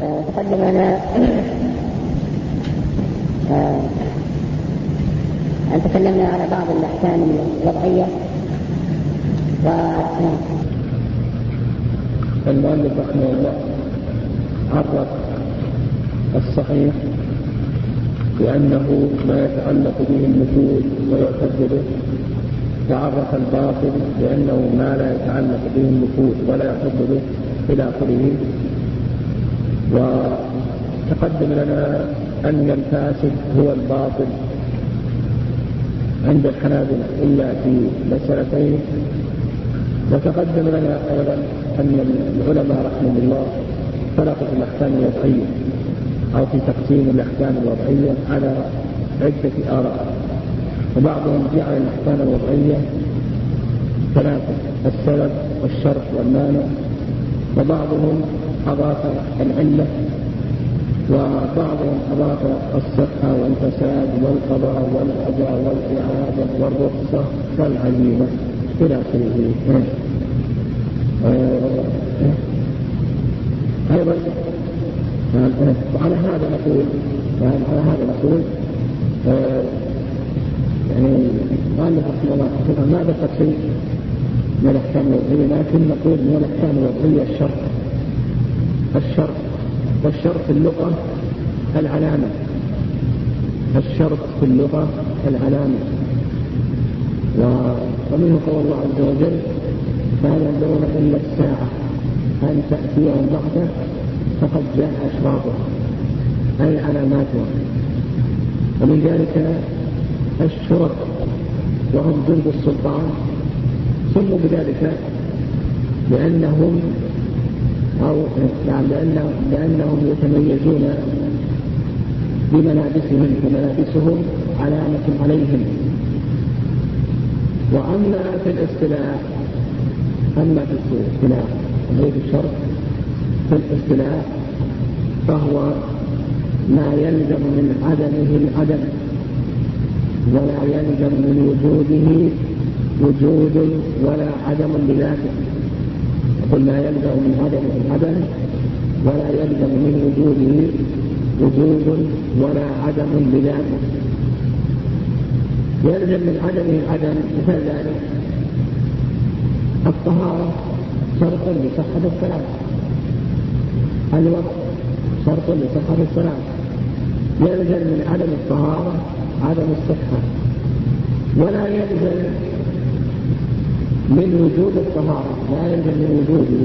تقدم لنا أن تكلمنا على بعض الأحكام الوضعية. و المؤلف رحمه الله عرف الصحيح بأنه ما يتعلق به النفوذ ويعتد به وعرف الباطل بأنه ما لا يتعلق به النفوذ ولا يعتد به إلى آخره. وتقدم لنا أن الفاسد هو الباطل عند الحنابلة إلا في مسألتين. وتقدم لنا أيضا أن العلماء رحمه الله فرقوا في الأحكام الوضعية أو في تقسيم الأحكام الوضعية على عدة آراء. وبعضهم جعل الأحكام الوضعية ثلاثة السبب والشرط والمانع وبعضهم أضاف العلة وبعضهم أضاف الصحة والفساد والقضاء والأداء والإعادة والرخصة والعزيمة إلى آخره. أيضا وعلى هذا نقول على هذا نقول يعني مؤلف رحمه الله حقيقة ما ذكر شيء من الأحكام الوضعية لكن نقول من الأحكام الوضعية الشرط الشرط والشرط في اللغة العلامة. الشرط في اللغة العلامة. ومنه قول الله عز وجل ما ينظرون إلا الساعة أن تأتيهم بغتة فقد جاء أشراطها. أي علاماتها. ومن ذلك الشرط وهم جند السلطان. سموا بذلك لأنهم أو نعم لأنهم, لأنهم يتميزون بملابسهم فملابسهم علامة عليهم. وأما في الاصطلاح أما في الاصطلاح غير الشرط في الاصطلاح فهو ما يلزم من عدمه العدم ولا يلزم من وجوده وجود ولا عدم بذاته يقول ما يلزم من عدمه العدم ولا يلزم من وجوده وجود ولا عدم بذاته. يلزم من عدمه العدم مثل ذلك الطهارة شرط لصحة الصلاة. الوقت شرط لصحة الصلاة. يلزم من عدم الطهارة عدم الصحة. ولا يلزم من وجود الطهارة لا يلزم من وجوده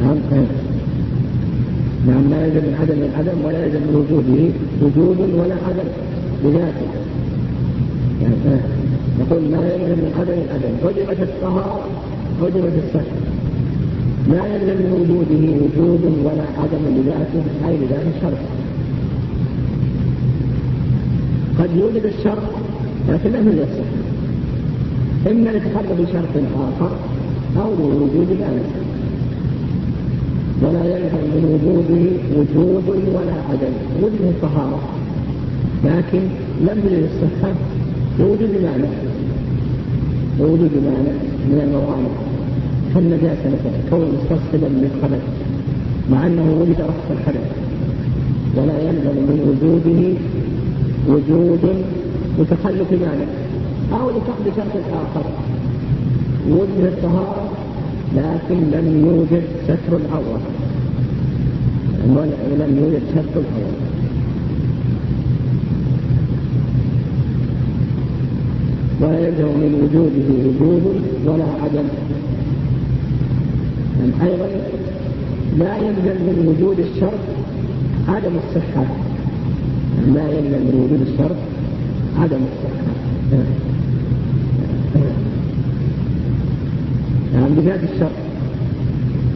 نعم نعم لا يلزم من عدم العدم ولا يلزم من وجوده. وجود ولا عدم. بذاته. يعني نقول ما يلزم من عدم العدم. وجبت الطهارة وجبت الصحة. لا يلزم من وجوده وجود ولا عدم بذاته أي بذات الشرط قد يوجد الشرط لكن لم يوجد الصحة. إما يتحقق بشرط آخر أو بوجود ذلك. ولا يلزم من وجوده وجود ولا عدم. وجود الطهارة. لكن لم يوجد الصحة بوجود مانع. بوجود مانع من الموانع. كالنجاسة مثلا كون مستصحبا للخبث مع أنه وجد رفع الحدث ولا يلزم من وجوده وجود لتخلف مانع. أو لفقد شرط آخر. وجد الطهارة لكن لم يوجد ستر العورة ولم يوجد ستر العورة ولا يلزم من وجوده وجود ولا عدم. أيضا لا يلزم من وجود الشرط عدم الصحة. لا يلزم من وجود الشرط عدم يعني بذات الشرط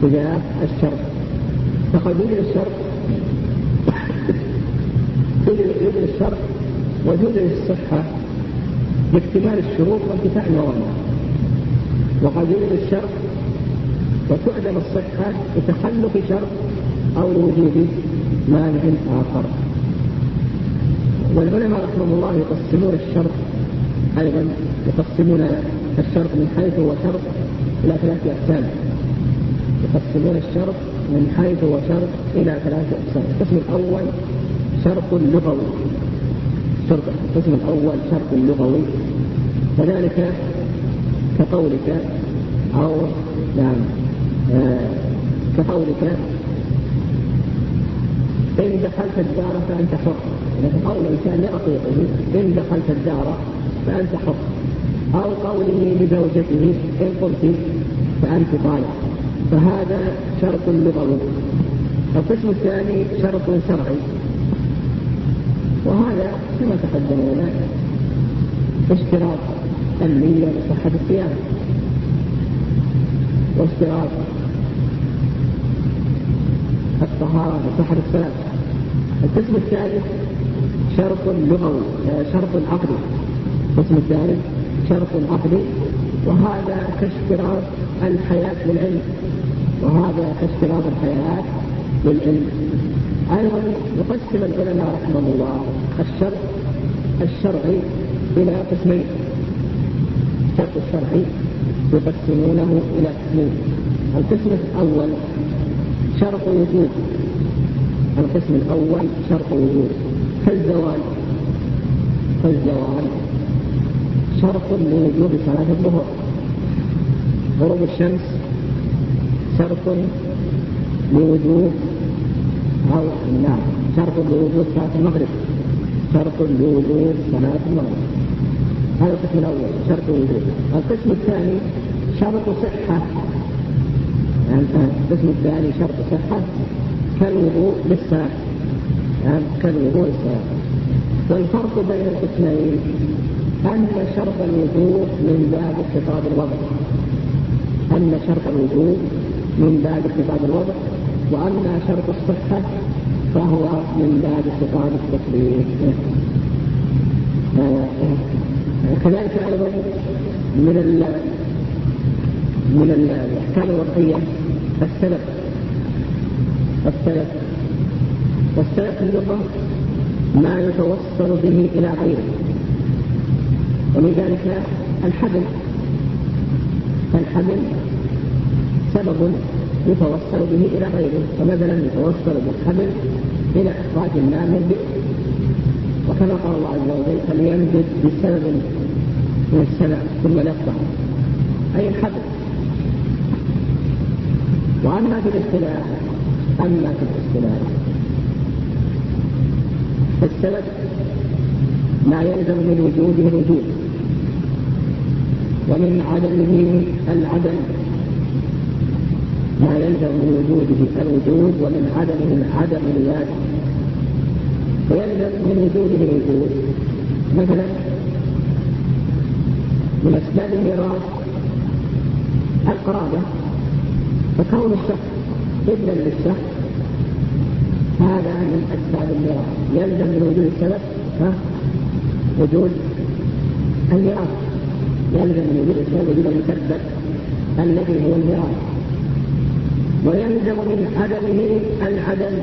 بذات الشرط فقد يوجد الشرط يوجد الشرط ويوجد الصحة باكتمال الشروط وانتفاء الموانع وقد يوجد الشرط وتعدم الصحة بتخلف شرط أو لوجود مانع آخر. والعلماء رحمهم الله يقسمون الشرط أيضا يقسمون الشرط من حيث هو شرط إلى ثلاثة أقسام. يقسمون الشرط من حيث هو شرط إلى ثلاثة أقسام. القسم الأول شرط لغوي. شرط القسم الأول شرط لغوي. وذلك كقولك أو نعم. آه كقولك إن دخلت الدار فأنت حر. إذا قول الإنسان لرقيقه إن دخلت الدار فأنت حر. أو قوله لزوجته إن قلت فأنت طالق. فهذا شرط لغوي. القسم الثاني شرط شرعي. وهذا كما تقدم لنا اشتراط النية لصحة الصيام. واشتراط الطهارة لصحة الصلاة. القسم الثالث شرط لغوي شرط عقدي القسم الثالث شرط عقدي وهذا كاشتراط الحياة للعلم. وهذا كاشتراط الحياة للعلم. أيضا يقسم العلماء رحمه الله الشرط الشرعي إلى قسمين. الشرط الشرعي يقسمونه إلى قسمين. القسم الأول شرط وجود القسم الأول شرط وجود كالزوال كالزوال شرط لوجود صلاة الظهر. غروب الشمس. شرط لوجود أو نعم شرط لوجود صلاة المغرب. شرط لوجود صلاة المغرب. هذا القسم الأول شرط وجود القسم الثاني شرط صحة. يعني القسم الثاني شرط صحة. كالوضوء يعني كالوضوء للصلاة والفرق بين القسمين أن شرط الوجود من باب خطاب الوضع. أن شرط الوجود من باب خطاب الوضع وأما شرط الصحة فهو من باب خطاب التكليف. كذلك أيضا من ال من الأحكام الوضعية السلف. السلف اللغة ما يتوصل به إلى غيره؟ ومن ذلك الحبل الحبل سبب يتوصل به إلى غيره. فمثلا يتوصل بالحبل إلى إخراج الماء من البئر. وكما قال الله عز وجل فليمدد بسبب من السماء ثم يقطع أي الحبل. وأما في الاصطلاح أما في الاصطلاح فالسبب ما يلزم من وجوده الوجود ومن عدمه العدم. ما يلزم من وجوده الوجود ومن عدمه العدم لذاته ويلزم من وجوده الوجود مثلا من أسباب الميراث القرابة فكون الشخص ابنا للشخص هذا من اسباب الميراث يلزم من وجود السبب ها؟ وجود الميراث يلزم من وجود السبب وجود المسبب الذي هو الميراث ويلزم من عدمه العدم.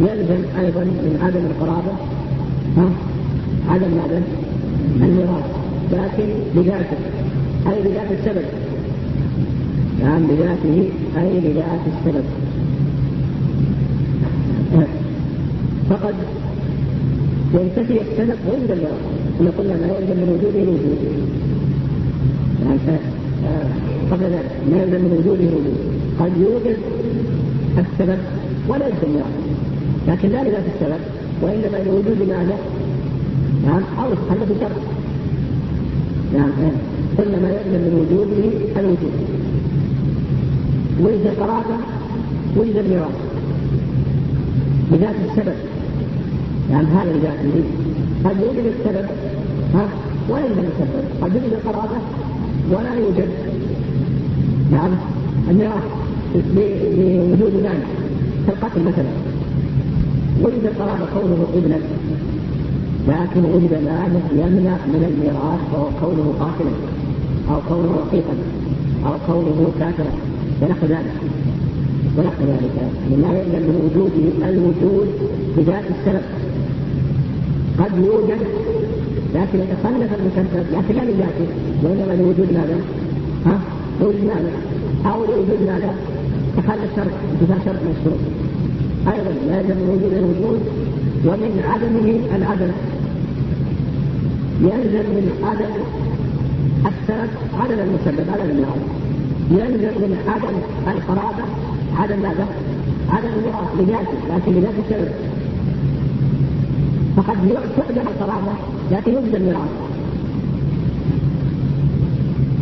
يلزم أيضا من عدم القرابة ها؟ عدم عدم الميراث لكن بذاته أي بذات السبب؟ نعم بذاته أي بذات السبب. فقد ينتفي السبب ويوجد الميراث كما قلنا ما يلزم من وجوده الوجود يعني قبل ذلك ما يلزم من وجوده الوجود قد يوجد السبب ولا يلزم لكن لا لذات السبب وإنما لوجود ماذا؟ نعم أو في شرط. نعم قلنا ما يلزم من وجوده الوجود. وجد القرابه وجد الميراث. بذات السبب. يعني هذا لذاته قد يوجد السبب ها؟ ولا يوجد السبب قد يوجد القرابه ولا يوجد. نعم. الميراث بوجود ذلك كالقتل مثلا. وجد القرابة كونه ابنا. لكن وجد مانع يمنع من الميراث وهو كونه قاتلا أو كونه رقيقا أو كونه كافرا. ونحو ذلك. ونحو ذلك. مما يلزم من وجوده الوجود بذات السبب. قد يوجد لكن يتصنف المسبب لكن لا لذاته وإنما لوجود ماذا؟ ها؟ لوجود ماذا؟ أو لوجود ماذا؟ استحال الشرط انتفاء شرط من الشروط أيضا لازم من وجود الوجود ومن عدمه العدم يلزم من عدم السبب عدم المسبب عدم المعرفة يلزم من عدم القرابة عدم ماذا؟ عدم الميراث لذاته لكن لذات السبب فقد تعدم القرابة لكن يوجد الميراث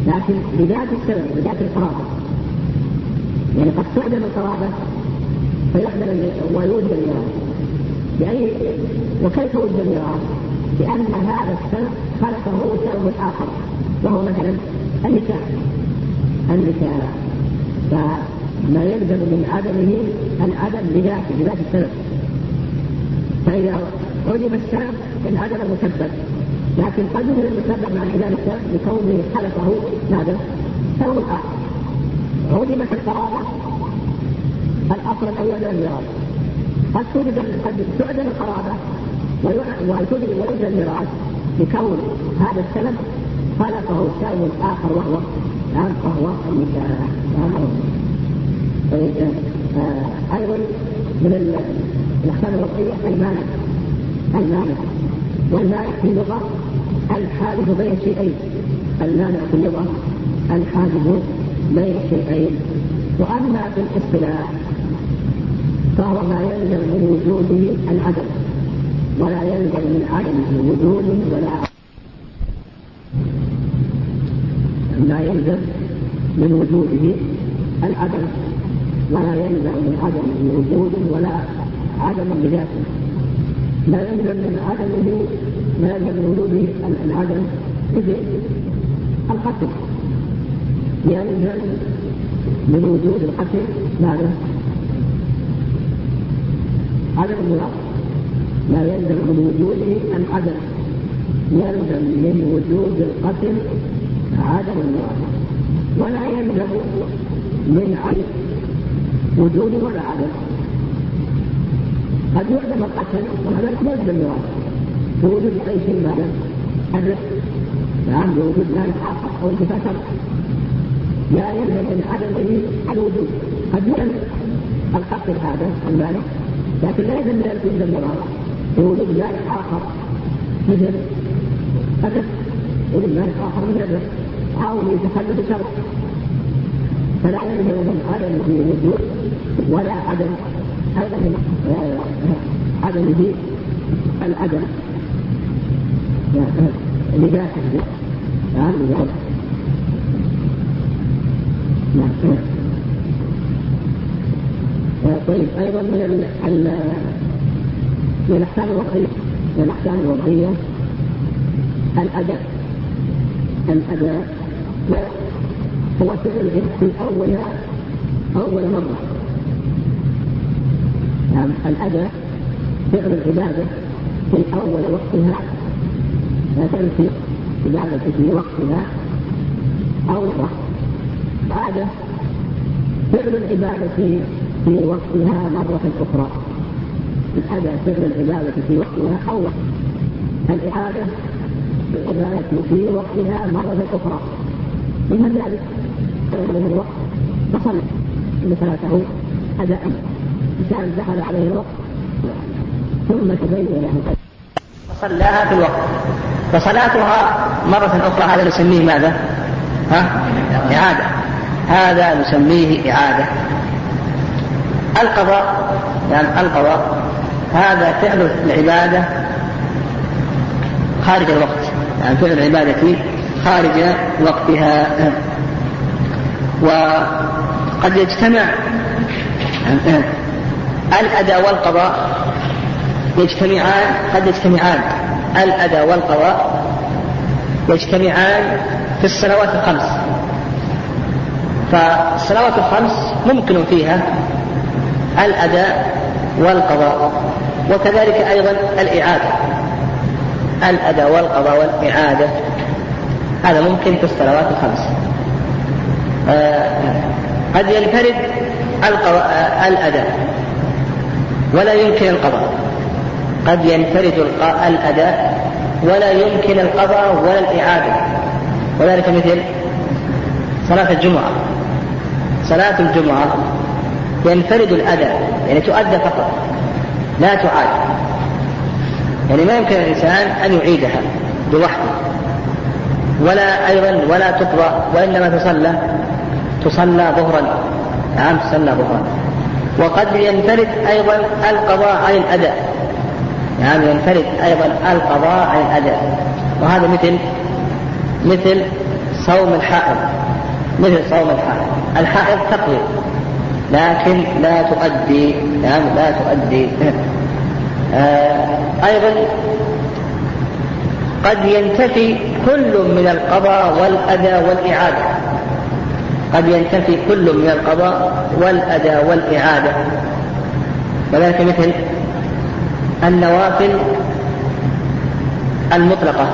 لكن لذات السبب لذات القرابة. يعني قد تعدم القرابة فيعدم ويوجد الميراث بأي وكيف وجد الميراث؟ لأن هذا السبب خلقه سبب آخر وهو مثلا النكاح النكاح فما يلزم من عدمه العدم لذاته لذات السبب. فإذا علم السبب انعدم المسبب لكن قد يظهر المسبب مع انعدام السبب لكونه خلقه ماذا؟ آخر. علمت القرابة. الأصل الأول الميراث. قد توجد قد تعدم القرابة وتوجد ويوجد الميراث لكون هذا السبب خلقه سبب آخر وهو نعم وهو النكاح طيب آه أيضا من الأحكام الوضعية المانع المانع والمانع في اللغة الحادث بين الشيئين المانع في اللغة الحادث بين الشيئين وأما في الاصطلاح فهو ما يلزم من وجوده العدم ولا يلزم من عدمه وجود ولا ما يلزم من وجوده العدم ولا يلزم من عدمه وجود ولا عدم بذاته. ما يلزم من عدمه ما يلزم من وجوده العدم مثل القتل. يلزم من وجود القتل ماذا؟ عدم المراد ما يلزم من وجوده العدم يلزم من وجود القتل. عدم المراد ولا يلزم من عدم وجود ولا عدم. قد يعدم القتل وهذا يلزم المراد بوجود اي شيء ماذا؟ الرزق نعم بوجود مال اخر أو انتفاع لا يلزم من عدمه الوجود. قد يلزم القتل هذا المانع لكن لا يلزم من الوجود المراد بوجود مال اخر مثل الرزق وجود مال اخر مثل الرزق أو يتخلف بشرط فلا يلزم من عدمه الوجود ولا عدم أيضا عدمه العدم لذاته نعم لذاته نعم طيب أيضا من من الاحكام الوضعيه من الاحكام الوضعيه الاداء الاداء هو فعل في اولها أول مرة. نعم. الاداء فعل العبادة في اول وقتها. لا تنفي عبادة في وقتها. أو وقت عادة فعل العبادة في وقتها مرة أخرى. الأداء فعل العبادة في وقتها أو الإعادة العبادة في وقتها مرة أخرى. من ذلك من الوقت. فصل صلاته أداء. إنسان دخل عليه الوقت. ثم تبين له فصلاها في الوقت. فصلاتها مرة أخرى هذا نسميه ماذا؟ ها؟ إعادة. هذا نسميه إعادة. القضاء يعني القضاء هذا فعل العبادة خارج الوقت. يعني فعل العبادة خارج وقتها. وقد يجتمع الأداء والقضاء يجتمعان قد يجتمعان. الأداء والقضاء يجتمعان في الصلوات الخمس. فالصلوات الخمس ممكن فيها الأداء والقضاء وكذلك أيضا الإعادة. الأداء والقضاء والإعادة هذا ممكن في الصلوات الخمس. آه قد ينفرد الأداء ولا يمكن القضاء. قد ينفرد الأداء ولا يمكن القضاء ولا الإعادة. وذلك مثل صلاة الجمعة. صلاة الجمعة ينفرد الأذى يعني تؤدى فقط لا تعاد. يعني ما يمكن الإنسان أن يعيدها لوحده ولا أيضا ولا تقضى وإنما تصلى تصلى ظهرا. نعم تصلى ظهرا. وقد ينفرد أيضا القضاء عن الأداء نعم ينفرد أيضا القضاء عن الأداء وهذا مثل مثل صوم الحائض. مثل صوم الحائض. الحائض تقضي لكن لا تؤدي نعم لا تؤدي. آه أيضا قد ينتفي كل من القضاء والأداء والإعادة. قد ينتفي كل من القضاء والأداء والإعادة. وذلك مثل النوافل المطلقة.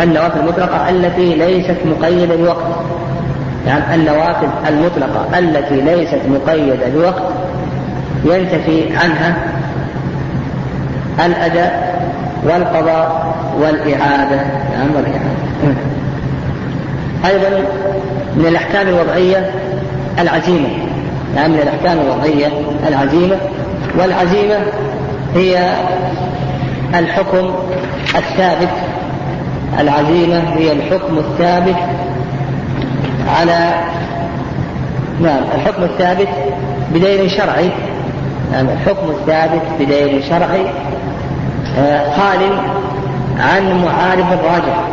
النوافل المطلقة التي ليست مقيدة بوقت. يعني النوافل المطلقة التي ليست مقيدة بوقت ينتفي عنها الأداء والقضاء والإعادة. يعني والإعادة. أيضا من الأحكام الوضعية العزيمة. يعني من الأحكام الوضعية العزيمة. والعزيمة هي الحكم الثابت. العزيمة هي الحكم الثابت على نعم الحكم الثابت بدليل شرعي. نعم الحكم الثابت بدليل شرعي آه، خال عن معارف الراجح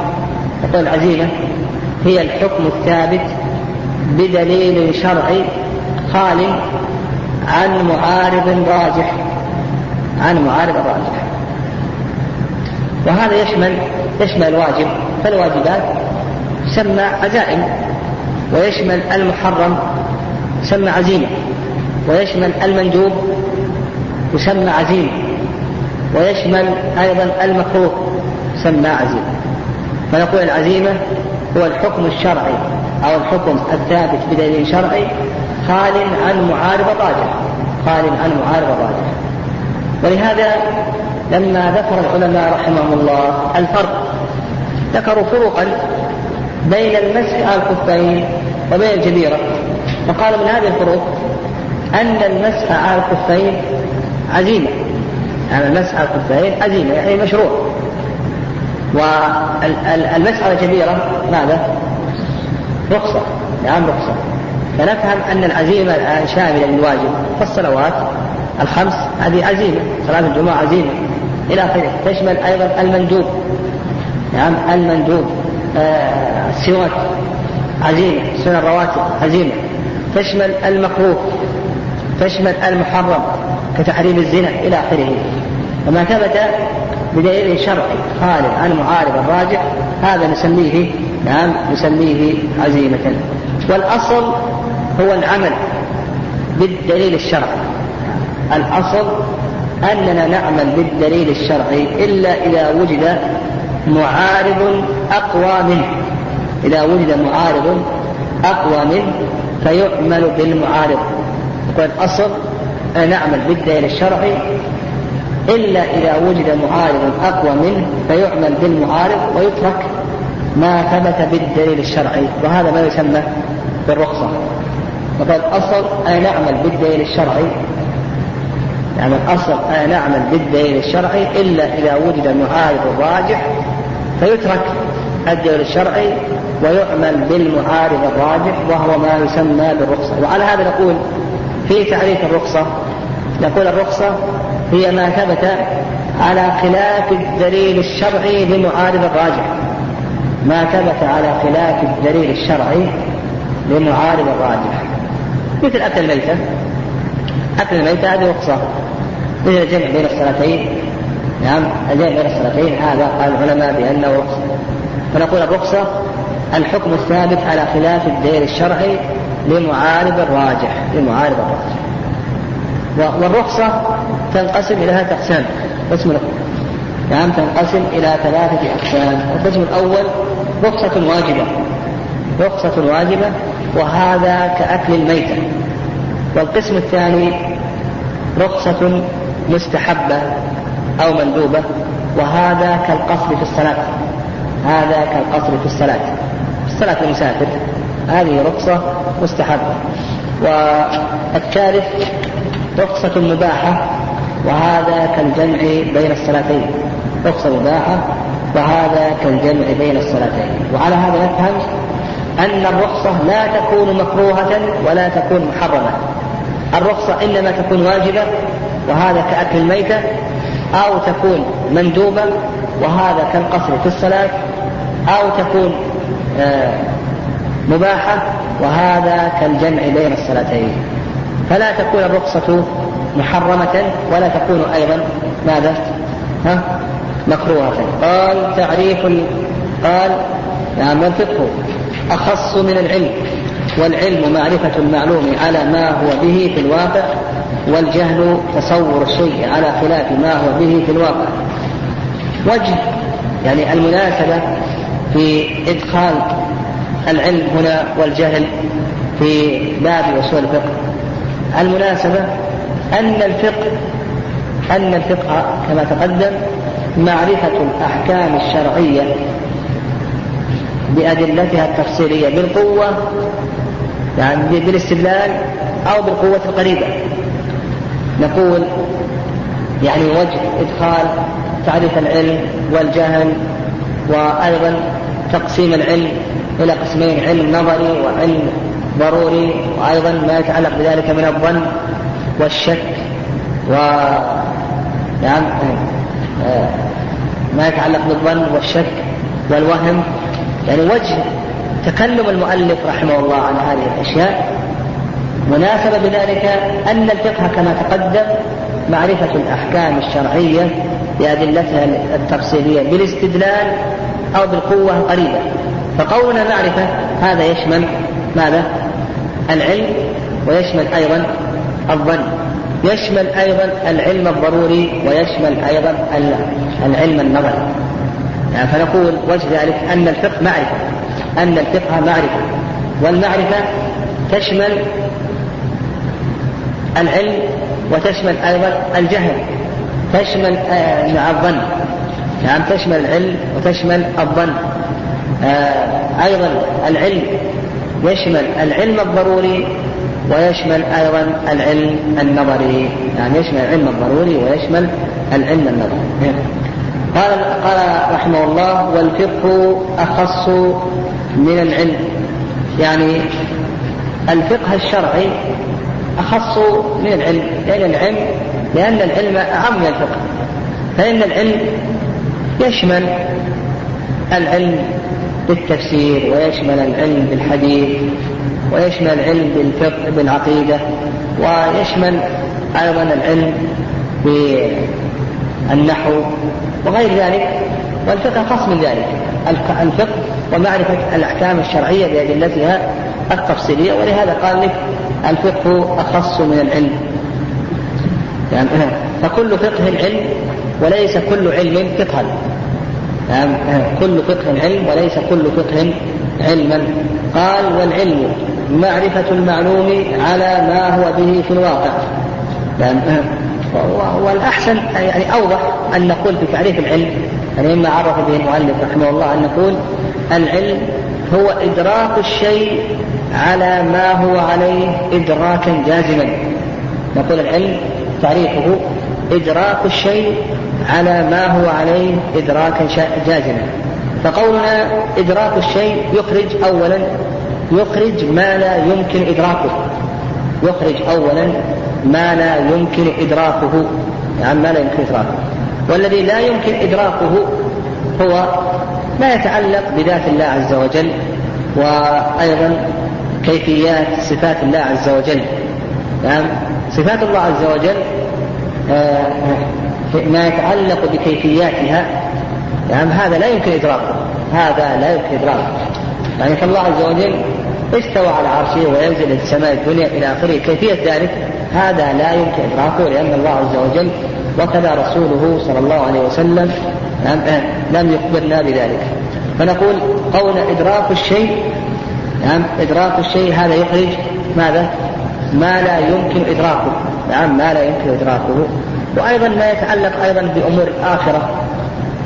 يقول العزيمة هي الحكم الثابت بدليل شرعي خال عن معارض راجح عن معارض راجح. وهذا يشمل يشمل الواجب فالواجبات تسمى عزائم ويشمل المحرم يسمى عزيمة ويشمل المندوب يسمى عزيمة ويشمل أيضا المكروه يسمى عزيمة. فنقول العزيمة هو الحكم الشرعي أو الحكم الثابت بدليل شرعي خال عن معارض راجح خال عن معارض راجح ولهذا لما ذكر العلماء رحمهم الله الفرق ذكروا فروقا بين المسح على الخفين وبين الجبيرة فقالوا من هذه الفروق أن المسح على الخفين عزيمة. يعني المسح على الخفين عزيمة يعني مشروع. والمسح على الجبيرة ماذا؟ رخصة. نعم رخصة. فنفهم أن العزيمة الآن شاملة للواجب فالصلوات الخمس هذه عزيمة صلاة الجمعة عزيمة. إلى آخره. تشمل أيضا المندوب. نعم المندوب آه عزيمة سنن الرواتب عزيمة. تشمل المكروه تشمل المحرم كتحريم الزنا إلى آخره. وما ثبت بدليل شرعي خالد عن معارض الراجع هذا نسميه نعم نسميه عزيمة. والأصل هو العمل بالدليل الشرعي. الأصل أننا نعمل بالدليل الشرعي إلا إذا وجد معارض أقوى منه. إذا وجد معارض أقوى منه فيعمل بالمعارض. يقول الأصل أن نعمل بالدليل الشرعي إلا إذا وجد معارض أقوى منه فيعمل بالمعارض ويترك ما ثبت بالدليل الشرعي وهذا ما يسمى بالرخصة. وقد الأصل أن نعمل بالدليل الشرعي. يعني الأصل أن نعمل بالدليل الشرعي إلا إذا وجد معارض راجح فيترك الدليل الشرعي ويعمل بالمعارض الراجح وهو ما يسمى بالرخصة. وعلى هذا نقول في تعريف الرخصة نقول الرخصة هي ما ثبت على خلاف الدليل الشرعي لمعارض الراجح ما ثبت على خلاف الدليل الشرعي لمعارض الراجح مثل أكل الميتة. أكل الميتة هذه رخصة مثل الجمع بين الصلاتين. نعم الجمع بين الصلاتين. هذا قال العلماء بأنه رخصة فنقول الرخصة الحكم الثابت على خلاف الدليل الشرعي لمعارض الراجح لمعارض الراجح والرخصة تنقسم إلى ثلاثة أقسام. قسم نعم تنقسم إلى ثلاثة أقسام. القسم الأول رخصة واجبة. رخصة واجبة وهذا كأكل الميتة. والقسم الثاني رخصة مستحبة أو مندوبة وهذا كالقصر في الصلاة. هذا كالقصر في الصلاة. الصلاة المسافر هذه رخصة مستحبة. والثالث رخصة مباحة وهذا كالجمع بين الصلاتين. رخصة مباحة وهذا كالجمع بين الصلاتين. وعلى هذا نفهم أن الرخصة لا تكون مكروهة ولا تكون محرمة. الرخصة إنما تكون واجبة وهذا كأكل الميتة أو تكون مندوبة وهذا كالقصر في الصلاة أو تكون آه، مباحة وهذا كالجمع بين الصلاتين. فلا تكون الرخصة محرمة ولا تكون أيضا ماذا؟ ها؟ مكروهة قال تعريف قال نعم الفقه أخص من العلم والعلم معرفة المعلوم على ما هو به في الواقع والجهل تصور الشيء على خلاف ما هو به في الواقع وجه يعني المناسبة في إدخال العلم هنا والجهل في باب أصول الفقه المناسبة أن الفقه أن الفقه كما تقدم معرفة الأحكام الشرعية بأدلتها التفصيلية بالقوة يعني بالاستدلال أو بالقوة القريبة. نقول يعني وجه إدخال تعريف العلم والجهل وأيضا تقسيم العلم إلى قسمين علم نظري وعلم ضروري وأيضا ما يتعلق بذلك من الظن والشك و يعني ما يتعلق بالظن والشك والوهم يعني وجه تكلم المؤلف رحمه الله عن هذه الأشياء مناسبة بذلك أن الفقه كما تقدم معرفة الأحكام الشرعية بأدلتها التفصيلية بالاستدلال أو بالقوة القريبة فقولنا معرفة هذا يشمل ماذا؟ العلم ويشمل أيضا الظن. يشمل أيضا العلم الضروري ويشمل أيضا العلم النظري. يعني فنقول وجه ذلك أن الفقه معرفة. أن الفقه معرفة. والمعرفة تشمل العلم وتشمل أيضا الجهل. تشمل آه، مع الظن. نعم تشمل العلم وتشمل الظن. آه، أيضا العلم يشمل العلم الضروري ويشمل أيضا العلم النظري. يعني يشمل العلم الضروري ويشمل العلم النظري. قال قال رحمه الله والفقه أخص من العلم. يعني الفقه الشرعي أخص من العلم. لأن العلم لأن العلم أعم من الفقه. فإن العلم يشمل العلم بالتفسير ويشمل العلم بالحديث ويشمل العلم بالفقه بالعقيدة ويشمل أيضا العلم بالنحو وغير ذلك والفقه خاص من ذلك. الفقه ومعرفة الأحكام الشرعية بأدلتها التفصيلية ولهذا قال لك الفقه أخص من العلم. يعني فكل فقه علم وليس كل علم فقها. يعني كل فقه علم وليس كل فقه علما. قال والعلم معرفة المعلوم على ما هو به في الواقع. يعني والأحسن يعني أوضح أن نقول في تعريف العلم يعني مما عرف به المؤلف رحمه الله أن نقول العلم هو إدراك الشيء على ما هو عليه إدراكا جازما. نقول العلم تعريفه إدراك الشيء على ما هو عليه إدراكا جازما فقولنا إدراك الشيء يخرج أولا يخرج ما لا يمكن إدراكه. يخرج أولا ما لا يمكن إدراكه. يعني ما لا يمكن إدراكه. والذي لا يمكن إدراكه هو ما يتعلق بذات الله عز وجل وأيضا كيفيات صفات الله عز وجل. يعني صفات الله عز وجل آه، ما يتعلق بكيفياتها يعني هذا لا يمكن إدراكه هذا لا يمكن إدراكه. يعني فالله عز وجل استوى على عرشه وينزل السماء الدنيا إلى آخره. كيفية ذلك؟ هذا لا يمكن إدراكه لأن الله عز وجل وكذا رسوله صلى الله عليه وسلم لم يخبرنا بذلك. فنقول قول إدراك الشيء نعم إدراك الشيء هذا يخرج ماذا؟ ما لا يمكن إدراكه نعم ما لا يمكن إدراكه. وأيضا ما يتعلق أيضا بأمور الآخرة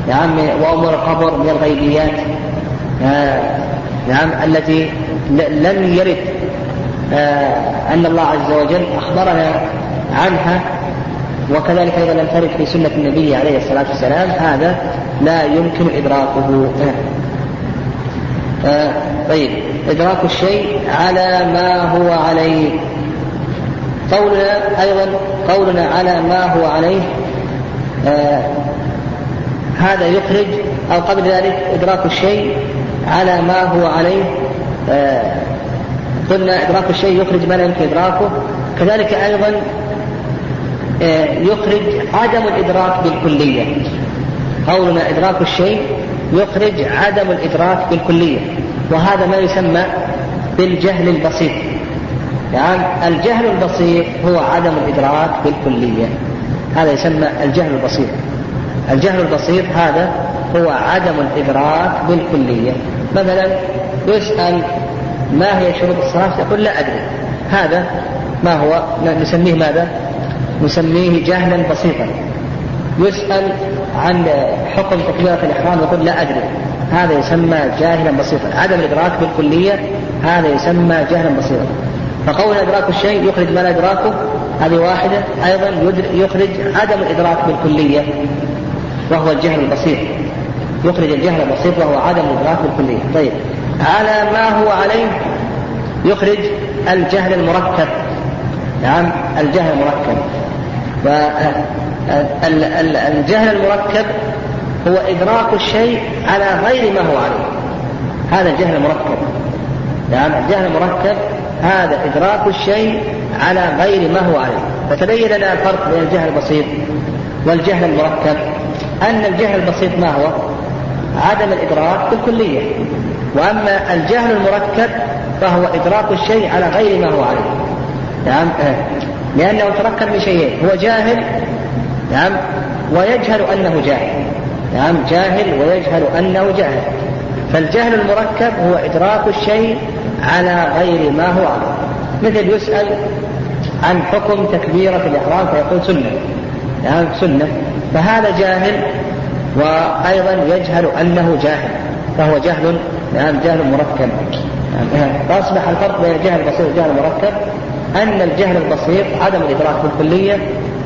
نعم وأمور القبر من الغيبيات نعم التي لم يرد آه، أن الله عز وجل أخبرنا عنها وكذلك أيضا لم ترد في سنة النبي عليه الصلاة والسلام. هذا لا يمكن إدراكه. آه طيب إدراك الشيء على ما هو عليه. قولنا أيضا قولنا على ما هو عليه آه هذا يخرج أو قبل ذلك إدراك الشيء على ما هو عليه آه قلنا إدراك الشيء يخرج ما لا يمكن إدراكه كذلك أيضا آه يخرج عدم الإدراك بالكلية. قولنا إدراك الشيء يخرج عدم الإدراك بالكلية وهذا ما يسمى بالجهل البسيط. يعني الجهل البسيط هو عدم الإدراك بالكلية. هذا يسمى الجهل البسيط الجهل البسيط هذا هو عدم الإدراك بالكلية. مثلا يسأل ما هي شروط الصلاة؟ يقول لا أدري. هذا ما هو؟ نسميه ماذا؟ نسميه جهلا بسيطا. يسأل عن حكم تكبيرة الإحرام يقول لا أدري. هذا يسمى جاهلا بسيطا. عدم الإدراك بالكلية هذا يسمى جهلا بسيطا. فقول إدراك الشيء يخرج ما لا إدراكه هذه واحدة. أيضا يخرج عدم الإدراك بالكلية وهو الجهل البسيط. يخرج الجهل البسيط وهو عدم الإدراك بالكلية. طيب على ما هو عليه يخرج الجهل المركب. نعم الجهل المركب. الجهل المركب هو إدراك الشيء على غير ما هو عليه. هذا الجهل المركب. نعم الجهل المركب هذا إدراك الشيء على غير ما هو عليه. فتبين لنا الفرق بين الجهل البسيط والجهل المركب. أن الجهل البسيط ما هو؟ عدم الإدراك بالكلية. وأما الجهل المركب فهو إدراك الشيء على غير ما هو عليه. نعم. لأنه تركب من شيئين. هو جاهل نعم ويجهل أنه جاهل. نعم جاهل ويجهل أنه جاهل. فالجهل المركب هو إدراك الشيء على غير ما هو عليه مثل يسأل عن حكم تكبيرة الإحرام فيقول سنة. نعم سنة. فهذا جاهل وأيضا يجهل أنه جاهل. فهو جهل نعم جهل مركب. نعم. فأصبح الفرق بين الجهل البسيط والجهل المركب. أن الجهل البسيط عدم الإدراك بالكلية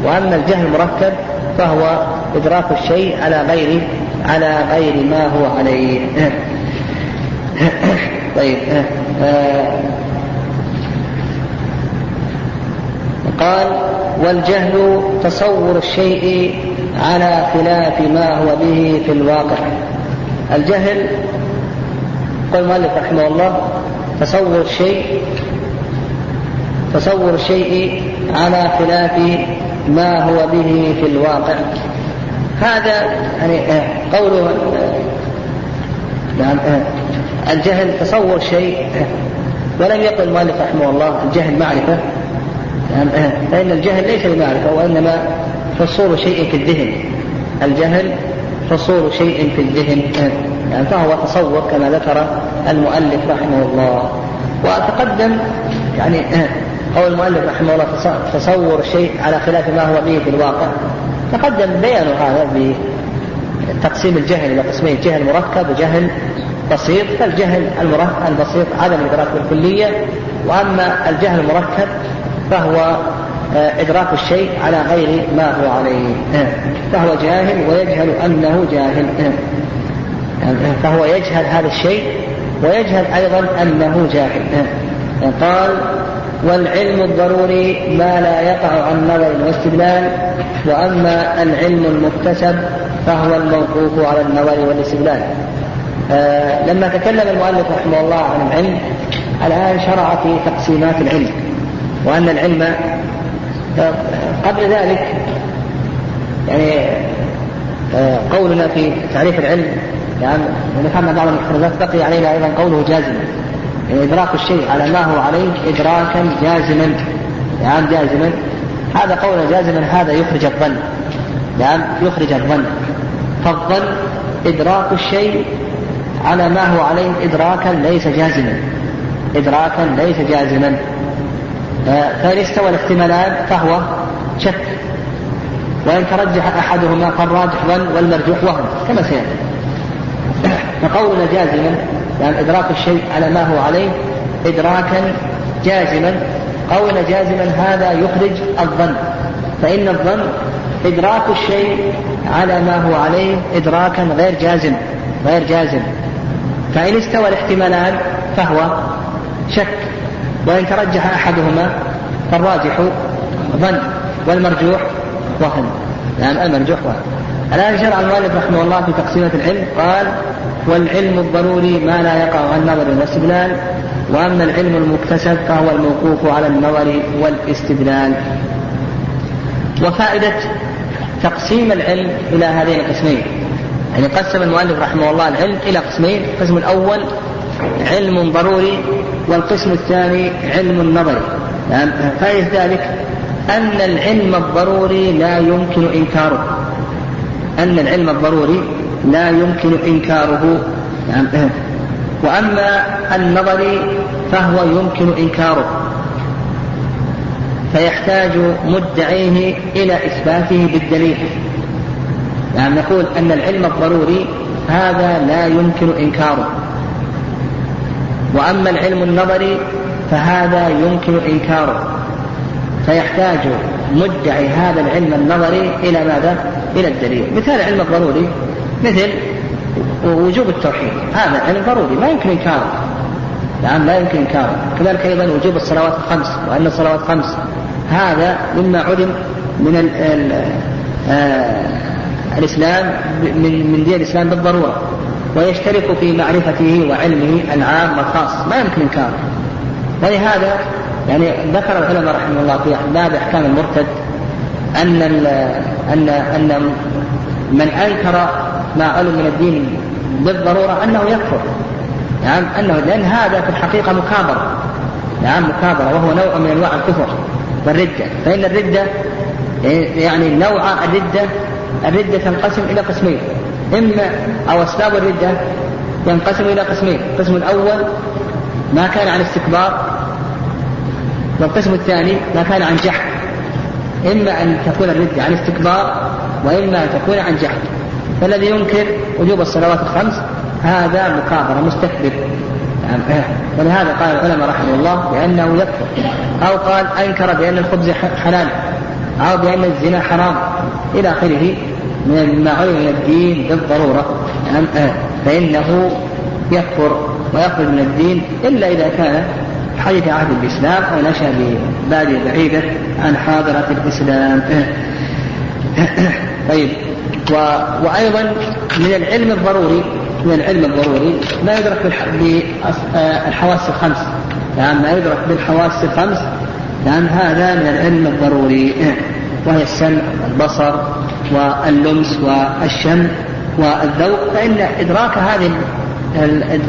وأما الجهل المركب فهو إدراك الشيء على غير على غير ما هو عليه. طيب قال والجهل تصور الشيء على خلاف ما هو به في الواقع. الجهل قال المؤلف رحمه الله تصور الشيء تصور الشيء على خلاف ما هو به في الواقع. هذا يعني آه، قوله آه، نعم آه، الجهل تصور شيء. ولم يقل المؤلف رحمه الله الجهل معرفة. نعم فإن الجهل ليس بمعرفة وإنما حصول شيء في الذهن. الجهل حصول شيء في الذهن. يعني فهو تصور كما ذكر المؤلف رحمه الله. وتقدم يعني قول المؤلف رحمه الله تصور الشيء على خلاف ما هو به في الواقع. تقدم بيان هذا بتقسيم الجهل إلى قسمين جهل مركب وجهل بسيط فالجهل المركب البسيط عدم الادراك بالكلية وأما الجهل المركب فهو آه، إدراك الشيء على غير ما هو عليه. فهو جاهل ويجهل أنه جاهل. فهو يجهل هذا الشيء ويجهل أيضا أنه جاهل. قال والعلم الضروري ما لا يقع عن نظر واستدلال وأما العلم المكتسب فهو الموقوف على النظر والاستدلال. آه لما تكلم المؤلف رحمه الله عن العلم الآن شرع في تقسيمات العلم وأن العلم آه، قبل ذلك يعني آه قولنا في تعريف العلم يعني ذكرنا بعض المحرزات بقي علينا أيضا قوله جازما. يعني إدراك الشيء على ما هو عليه إدراكا جازما. نعم جازما. هذا قول جازما هذا يخرج الظن. نعم يخرج الظن. فالظن إدراك الشيء على ما هو عليه إدراكا ليس جازما. إدراكا ليس جازما. فإن استوى الاحتمالان فهو شك. وإن ترجح أحدهما فالراجح ظن والمرجوح وهم كما سيأتي. فقولنا جازما يعني إدراك الشيء على ما هو عليه إدراكا جازما. قولا جازما هذا يخرج الظن. فإن الظن إدراك الشيء على ما هو عليه إدراكا غير جازم غير جازم. فإن استوى الاحتمالان فهو شك وإن ترجح أحدهما فالراجح ظن والمرجوح وهم يعني المرجوح وهم الآن شرع المؤلف رحمه الله في تقسيمة العلم قال والعلم الضروري ما لا يقع عن نظر واستدلال وأما العلم المكتسب فهو الموقوف على النظر والاستدلال. وفائدة تقسيم العلم إلى هذين القسمين. يعني قسم المؤلف رحمه الله العلم إلى قسمين القسم الأول علم ضروري والقسم الثاني علم نظري. فائدة ذلك أن العلم الضروري لا يمكن إنكاره. أن العلم الضروري لا يمكن إنكاره. يعني وأما النظري فهو يمكن إنكاره. فيحتاج مدعيه إلى إثباته بالدليل. يعني نقول أن العلم الضروري هذا لا يمكن إنكاره. وأما العلم النظري فهذا يمكن إنكاره. فيحتاج مدعي هذا العلم النظري إلى ماذا؟ إلى الدليل. مثال العلم الضروري مثل وجوب التوحيد. هذا علم ضروري ما يمكن إنكاره. نعم لا يمكن إنكاره. كذلك أيضا وجوب الصلوات الخمس وأن الصلوات خمس هذا مما علم من ال ال آه الإسلام من من دين الإسلام بالضرورة ويشترك في معرفته وعلمه العام والخاص ما يمكن إنكاره ولهذا يعني ذكر العلماء رحمه الله في باب أحكام المرتد أن أن أن من أنكر ما علم من الدين بالضرورة أنه يكفر. نعم أنه لأن هذا في الحقيقة مكابرة. نعم مكابرة وهو نوع من أنواع الكفر والردة. فإن الردة يعني نوع الردة الردة تنقسم إلى قسمين. إما أو أسباب الردة ينقسم إلى قسمين. القسم الأول ما كان عن استكبار والقسم الثاني ما كان عن جحد. إما أن تكون الردة عن استكبار وإما أن تكون عن جحد. فالذي ينكر وجوب الصلوات الخمس هذا مكابرة مستكبر. ولهذا قال العلماء رحمه الله بأنه يكفر. أو قال أنكر بأن الخبز حلال أو بأن الزنا حرام. إلى آخره من ما علم من الدين بالضرورة يعني فإنه يكفر ويخرج من الدين إلا إذا كان حديث عهد بالإسلام أو نشأ ببادية بعيدة عن حاضرة الإسلام. طيب. و... وأيضا من العلم الضروري من العلم الضروري ما يدرك بالحواس الخمس. يعني ما يدرك بالحواس الخمس. لأن هذا من العلم الضروري. وهي السمع والبصر واللمس والشم والذوق فإن إدراك هذه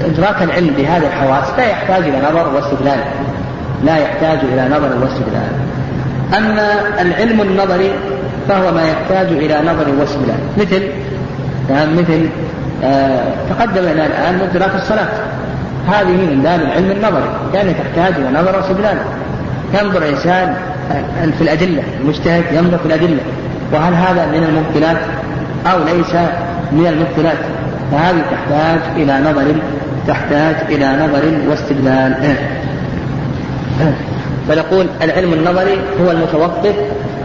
إدراك العلم بهذه الحواس لا يحتاج إلى نظر واستدلال. لا يحتاج إلى نظر واستدلال. أما العلم النظري فهو ما يحتاج إلى نظر واستدلال. مثل يعني مثل آه تقدم لنا الآن إدراك الصلاة. هذه من باب العلم النظري لأنها تحتاج إلى نظر واستدلال. ينظر الإنسان في الأدلة المجتهد في الأدلة. وهل هذا من الممكنات أو ليس من الممكنات فهذه تحتاج إلى نظر تحتاج إلى نظر واستدلال. فنقول العلم النظري هو المتوقف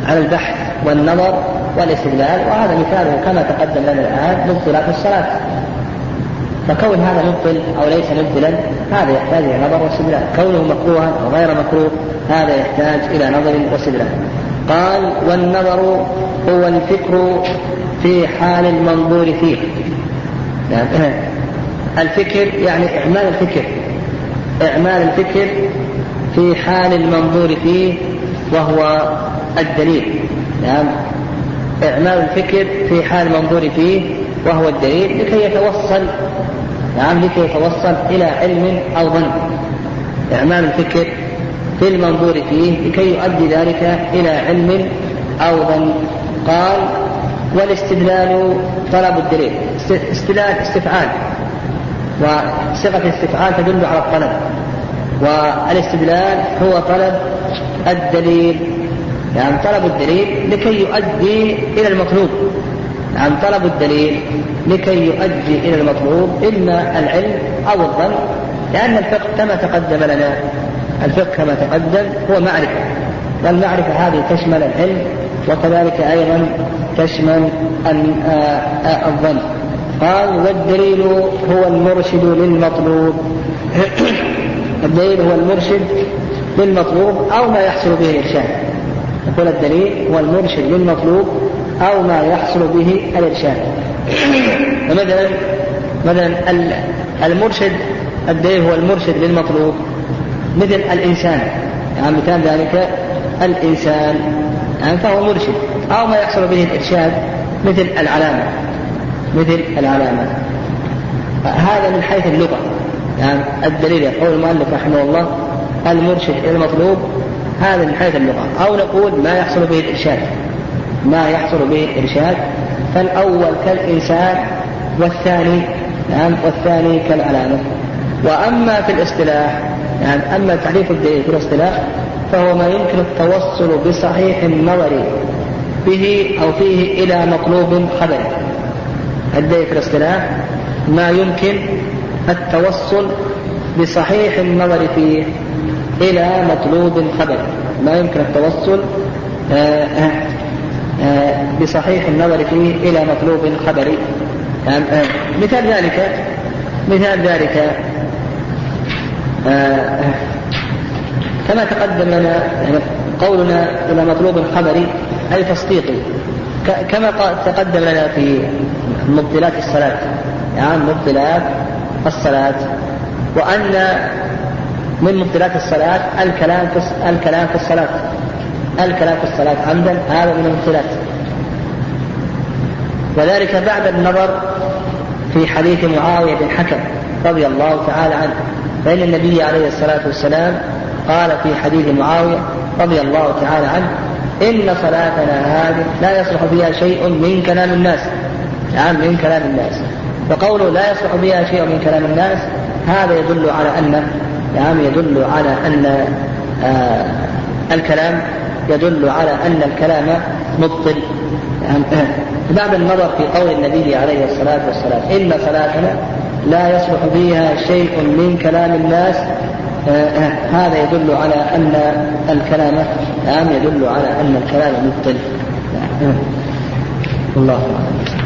على البحث والنظر والاستدلال وهذا مثاله كما تقدم لنا الآن مبطلات الصلاة. فكون هذا مبطل أو ليس مبطلا هذا يحتاج إلى نظر واستدلال. كونه مكروها أو غير مكروه هذا يحتاج إلى نظر واستدلال قال والنظر هو الفكر في حال المنظور فيه. الفكر يعني إعمال الفكر. إعمال الفكر في حال المنظور فيه وهو الدليل. نعم. إعمال الفكر في حال المنظور فيه وهو الدليل لكي يتوصل. نعم لكي يتوصل إلى علم أو ظن. إعمال الفكر في المنظور فيه لكي يؤدي ذلك إلى علم أو ظن قال والاستدلال طلب الدليل استدلال استفعال وصيغة الاستفعال تدل على الطلب والاستدلال هو طلب الدليل. يعني طلب الدليل لكي يؤدي إلى المطلوب. يعني طلب الدليل لكي يؤدي إلى المطلوب إما العلم أو الظن لأن الفقه كما تقدم لنا الفقه كما تقدم هو معرفة. والمعرفة هذه تشمل العلم وكذلك أيضا تشمل الظن. قال والدليل هو المرشد للمطلوب. الدليل هو المرشد للمطلوب أو ما يحصل به الإرشاد. يقول الدليل هو المرشد للمطلوب أو ما يحصل به الإرشاد. فمثلا مثلا المرشد الدليل هو المرشد للمطلوب. مثل الإنسان. يعني مثال ذلك الإنسان. يعني فهو مرشد. أو ما يحصل به الإرشاد مثل العلامة. مثل العلامة. هذا من حيث اللغة. يعني الدليل يقول المؤلف رحمه الله المرشد المطلوب هذا من حيث اللغة. أو نقول ما يحصل به الإرشاد. ما يحصل به الإرشاد. فالأول كالإنسان والثاني نعم والثاني كالعلامة. وأما في الاصطلاح يعني أما تعريف الدليل في الاصطلاح فهو ما يمكن التوصل بصحيح النظر به أو فيه إلى مطلوب خبري الدليل في الاصطلاح ما يمكن التوصل بصحيح النظر فيه إلى مطلوب خبري ما يمكن التوصل آآ آآ بصحيح النظر فيه إلى مطلوب خبري يعني مثال ذلك مثال ذلك كما تقدم لنا يعني قولنا إلى مطلوب خبري أي تصديقي كما تقدم لنا في مبطلات الصلاة يعني مبطلات الصلاة. وأن من مبطلات الصلاة الكلام في الكلام في الصلاة. الكلام في الصلاة عمدا هذا من المبطلات. وذلك بعد النظر في حديث معاوية بن حكم رضي الله تعالى عنه. فإن النبي عليه الصلاة والسلام قال في حديث معاوية رضي الله تعالى عنه إن صلاتنا هذه لا يصلح فيها شيء من كلام الناس. نعم من كلام الناس. فقوله لا يصلح بها شيء من كلام الناس هذا يدل على أن نعم يدل على أن آه الكلام يدل على أن الكلام مبطل. يعني بعد النظر في قول النبي عليه الصلاة والسلام إن صلاتنا لا يصلح فيها شيء من كلام الناس آه هذا يدل على أن الكلام نعم يدل على أن الكلام مبطل الله أعلم.